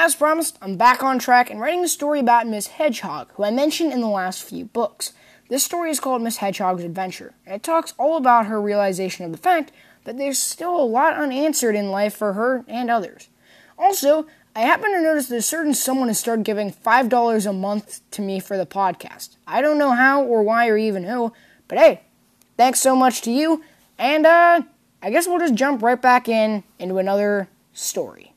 As promised, I'm back on track and writing a story about Miss Hedgehog, who I mentioned in the last few books. This story is called Miss Hedgehog's Adventure, and it talks all about her realization of the fact that there's still a lot unanswered in life for her and others. Also, I happen to notice that a certain someone has started giving $5 a month to me for the podcast. I don't know how or why or even who, but hey, thanks so much to you, and uh, I guess we'll just jump right back in into another story.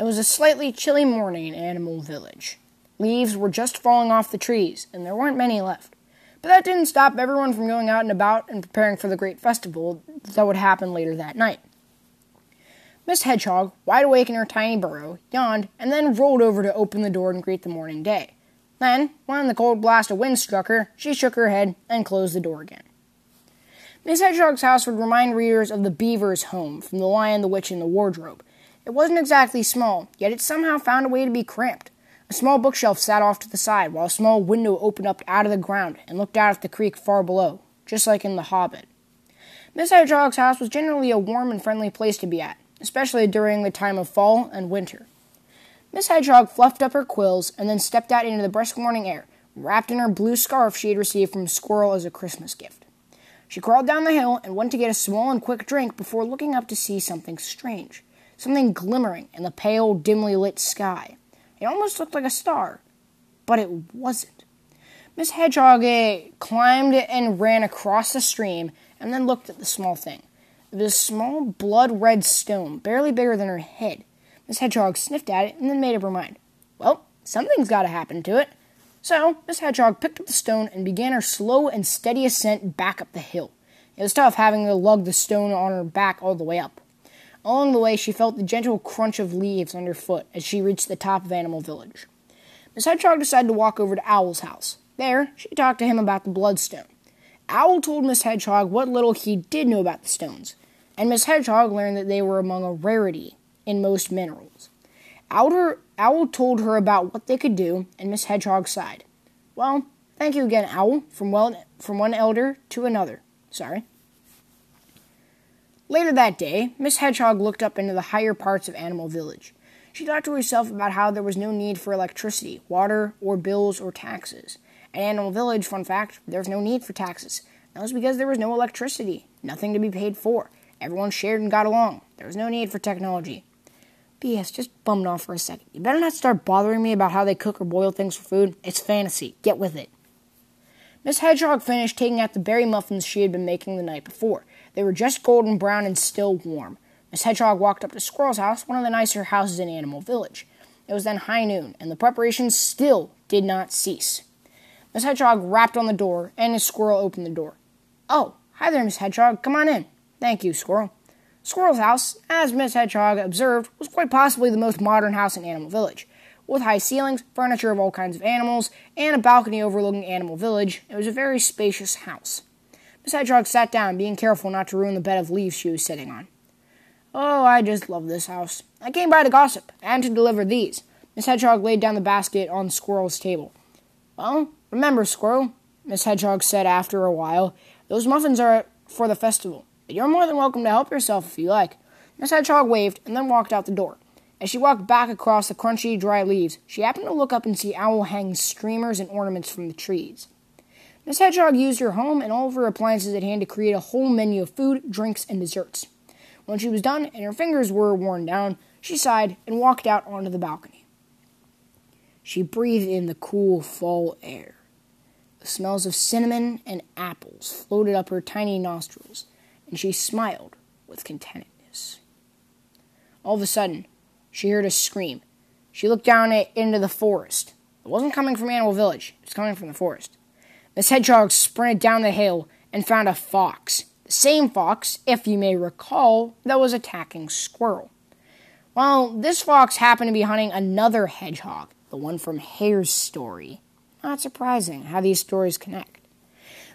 It was a slightly chilly morning in Animal Village. Leaves were just falling off the trees, and there weren't many left. But that didn't stop everyone from going out and about and preparing for the great festival that would happen later that night. Miss Hedgehog, wide awake in her tiny burrow, yawned and then rolled over to open the door and greet the morning day. Then, when the cold blast of wind struck her, she shook her head and closed the door again. Miss Hedgehog's house would remind readers of the beaver's home from The Lion, the Witch, and the Wardrobe, it wasn't exactly small, yet it somehow found a way to be cramped. A small bookshelf sat off to the side, while a small window opened up out of the ground and looked out at the creek far below, just like in The Hobbit. Miss Hedgehog's house was generally a warm and friendly place to be at, especially during the time of fall and winter. Miss Hedgehog fluffed up her quills and then stepped out into the brisk morning air, wrapped in her blue scarf she had received from Squirrel as a Christmas gift. She crawled down the hill and went to get a small and quick drink before looking up to see something strange something glimmering in the pale, dimly lit sky. It almost looked like a star, but it wasn't. Miss Hedgehog eh, climbed and ran across the stream and then looked at the small thing. It was a small, blood red stone, barely bigger than her head. Miss Hedgehog sniffed at it and then made up her mind. Well, something's got to happen to it. So, Miss Hedgehog picked up the stone and began her slow and steady ascent back up the hill. It was tough having to lug the stone on her back all the way up. Along the way, she felt the gentle crunch of leaves underfoot as she reached the top of Animal Village. Miss Hedgehog decided to walk over to Owl's house. There, she talked to him about the bloodstone. Owl told Miss Hedgehog what little he did know about the stones, and Miss Hedgehog learned that they were among a rarity in most minerals. Owl, Owl told her about what they could do, and Miss Hedgehog sighed. Well, thank you again, Owl, from, well, from one elder to another. Sorry. Later that day, Miss Hedgehog looked up into the higher parts of Animal Village. She thought to herself about how there was no need for electricity, water, or bills or taxes. At Animal Village, fun fact, there was no need for taxes. That was because there was no electricity, nothing to be paid for. Everyone shared and got along. There was no need for technology. B.S. Just bummed off for a second. You better not start bothering me about how they cook or boil things for food. It's fantasy. Get with it. Miss Hedgehog finished taking out the berry muffins she had been making the night before. They were just golden brown and still warm. Miss Hedgehog walked up to Squirrel's house, one of the nicer houses in Animal Village. It was then high noon, and the preparations still did not cease. Miss Hedgehog rapped on the door, and a squirrel opened the door. Oh, hi there, Miss Hedgehog. Come on in. Thank you, Squirrel. Squirrel's house, as Miss Hedgehog observed, was quite possibly the most modern house in Animal Village. With high ceilings, furniture of all kinds of animals, and a balcony overlooking Animal Village, it was a very spacious house. Miss Hedgehog sat down, being careful not to ruin the bed of leaves she was sitting on. Oh, I just love this house. I came by to gossip, and to deliver these. Miss Hedgehog laid down the basket on Squirrel's table. Well, remember, Squirrel, Miss Hedgehog said after a while, those muffins are for the festival. You're more than welcome to help yourself if you like. Miss Hedgehog waved and then walked out the door. As she walked back across the crunchy, dry leaves, she happened to look up and see Owl hang streamers and ornaments from the trees. Miss Hedgehog used her home and all of her appliances at hand to create a whole menu of food, drinks, and desserts. When she was done and her fingers were worn down, she sighed and walked out onto the balcony. She breathed in the cool fall air. The smells of cinnamon and apples floated up her tiny nostrils, and she smiled with contentedness. All of a sudden, she heard a scream. She looked down it into the forest. It wasn't coming from Animal Village, it was coming from the forest. Miss Hedgehog sprinted down the hill and found a fox. The same fox, if you may recall, that was attacking Squirrel. Well, this fox happened to be hunting another hedgehog, the one from Hare's story. Not surprising how these stories connect.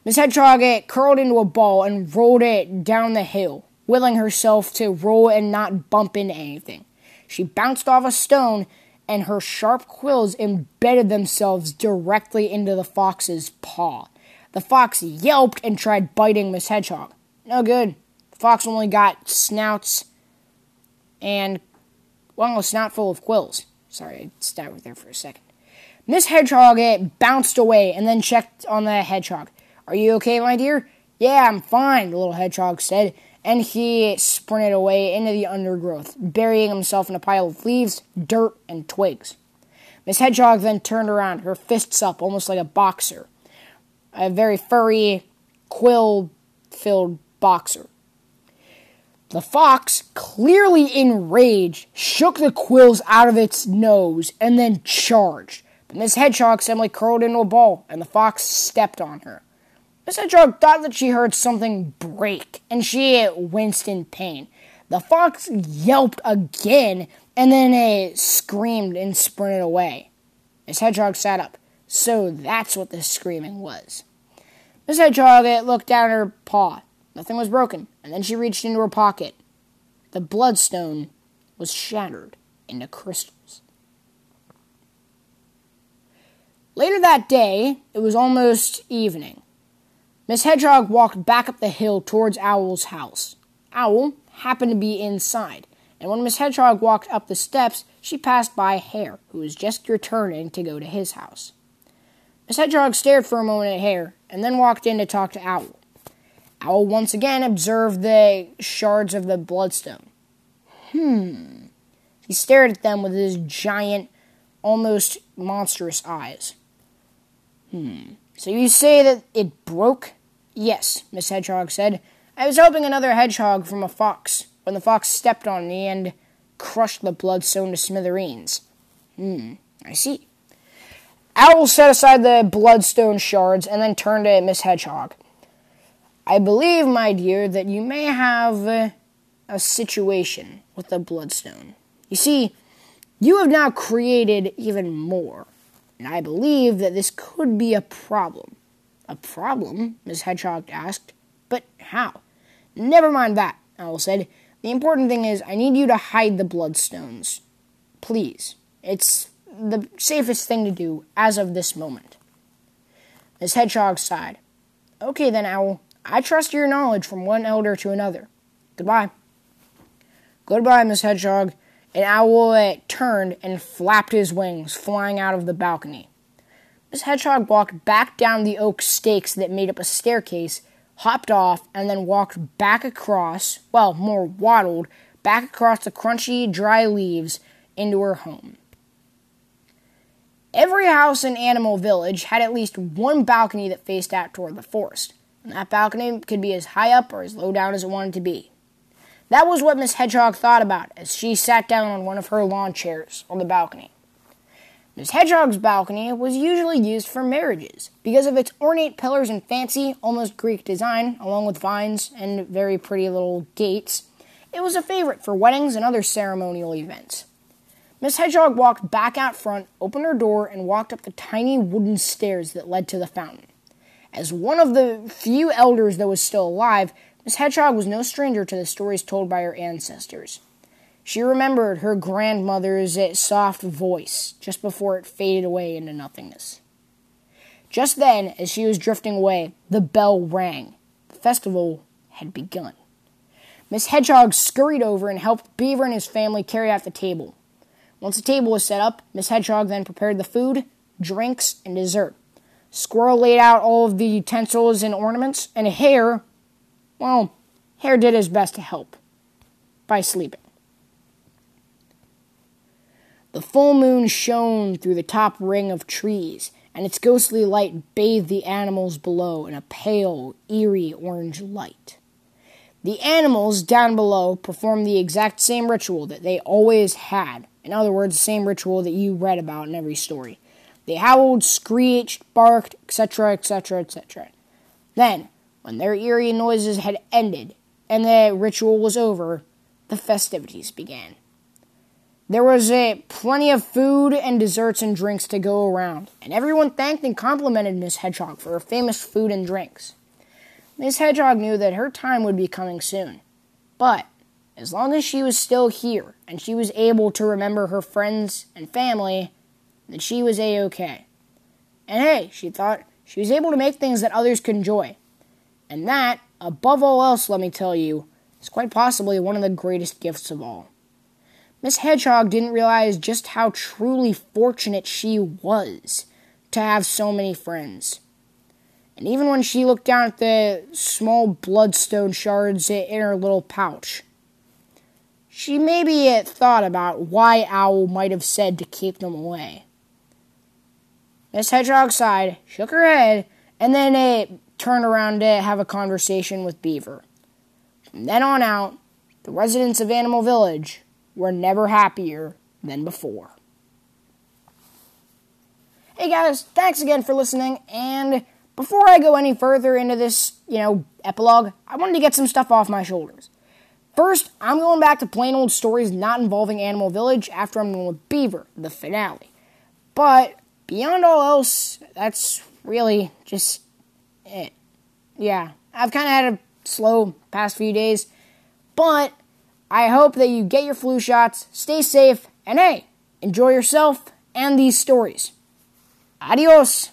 Miss Hedgehog it curled into a ball and rolled it down the hill, willing herself to roll and not bump into anything. She bounced off a stone and her sharp quills embedded themselves directly into the fox's paw. The fox yelped and tried biting Miss Hedgehog. No good. The fox only got snouts and well, a snout full of quills. Sorry, I stuttered there for a second. Miss Hedgehog it bounced away and then checked on the hedgehog. Are you okay, my dear? Yeah, I'm fine, the little hedgehog said, and he sprinted away into the undergrowth, burying himself in a pile of leaves, dirt, and twigs. Miss Hedgehog then turned around, her fists up, almost like a boxer. A very furry, quill filled boxer. The fox, clearly enraged, shook the quills out of its nose and then charged. But Miss Hedgehog suddenly curled into a ball, and the fox stepped on her. Miss Hedgehog thought that she heard something break, and she winced in pain. The fox yelped again, and then it screamed and sprinted away. Miss Hedgehog sat up. So that's what the screaming was. Miss Hedgehog looked down at her paw. Nothing was broken, and then she reached into her pocket. The bloodstone was shattered into crystals. Later that day, it was almost evening. Miss Hedgehog walked back up the hill towards Owl's house. Owl happened to be inside, and when Miss Hedgehog walked up the steps, she passed by Hare, who was just returning to go to his house. Miss Hedgehog stared for a moment at Hare, and then walked in to talk to Owl. Owl once again observed the shards of the bloodstone. Hmm. He stared at them with his giant, almost monstrous eyes. Hmm. So you say that it broke? Yes, Miss Hedgehog said. I was helping another hedgehog from a fox when the fox stepped on me and crushed the bloodstone to smithereens. Hmm, I see. Owl set aside the bloodstone shards and then turned to Miss Hedgehog. I believe, my dear, that you may have uh, a situation with the bloodstone. You see, you have now created even more, and I believe that this could be a problem. A problem? Miss Hedgehog asked. But how? Never mind that, Owl said. The important thing is, I need you to hide the bloodstones. Please. It's the safest thing to do as of this moment. Miss Hedgehog sighed. Okay then, Owl. I trust your knowledge from one elder to another. Goodbye. Goodbye, Miss Hedgehog. And Owl turned and flapped his wings, flying out of the balcony. Miss Hedgehog walked back down the oak stakes that made up a staircase, hopped off, and then walked back across, well, more waddled, back across the crunchy, dry leaves into her home. Every house in Animal Village had at least one balcony that faced out toward the forest, and that balcony could be as high up or as low down as it wanted to be. That was what Miss Hedgehog thought about as she sat down on one of her lawn chairs on the balcony. Miss Hedgehog's balcony was usually used for marriages because of its ornate pillars and fancy, almost Greek design, along with vines and very pretty little gates. It was a favorite for weddings and other ceremonial events. Miss Hedgehog walked back out front, opened her door, and walked up the tiny wooden stairs that led to the fountain. As one of the few elders that was still alive, Miss Hedgehog was no stranger to the stories told by her ancestors. She remembered her grandmother's eh, soft voice just before it faded away into nothingness. Just then, as she was drifting away, the bell rang. The festival had begun. Miss Hedgehog scurried over and helped Beaver and his family carry out the table. Once the table was set up, Miss Hedgehog then prepared the food, drinks, and dessert. Squirrel laid out all of the utensils and ornaments, and Hare, well, Hare did his best to help by sleeping. The full moon shone through the top ring of trees, and its ghostly light bathed the animals below in a pale, eerie orange light. The animals down below performed the exact same ritual that they always had. In other words, the same ritual that you read about in every story. They howled, screeched, barked, etc., etc., etc. Then, when their eerie noises had ended and the ritual was over, the festivities began. There was a plenty of food and desserts and drinks to go around, and everyone thanked and complimented Miss Hedgehog for her famous food and drinks. Miss Hedgehog knew that her time would be coming soon, but as long as she was still here and she was able to remember her friends and family, then she was a okay. And hey, she thought, she was able to make things that others could enjoy. And that, above all else, let me tell you, is quite possibly one of the greatest gifts of all. Miss Hedgehog didn't realize just how truly fortunate she was to have so many friends. And even when she looked down at the small bloodstone shards in her little pouch, she maybe thought about why Owl might have said to keep them away. Miss Hedgehog sighed, shook her head, and then it turned around to have a conversation with Beaver. From then on out, the residents of Animal Village were never happier than before. Hey guys, thanks again for listening, and before I go any further into this, you know, epilogue, I wanted to get some stuff off my shoulders. First, I'm going back to plain old stories not involving Animal Village after I'm going with Beaver, the finale. But beyond all else, that's really just it. Yeah, I've kind of had a slow past few days, but I hope that you get your flu shots, stay safe, and hey, enjoy yourself and these stories. Adios.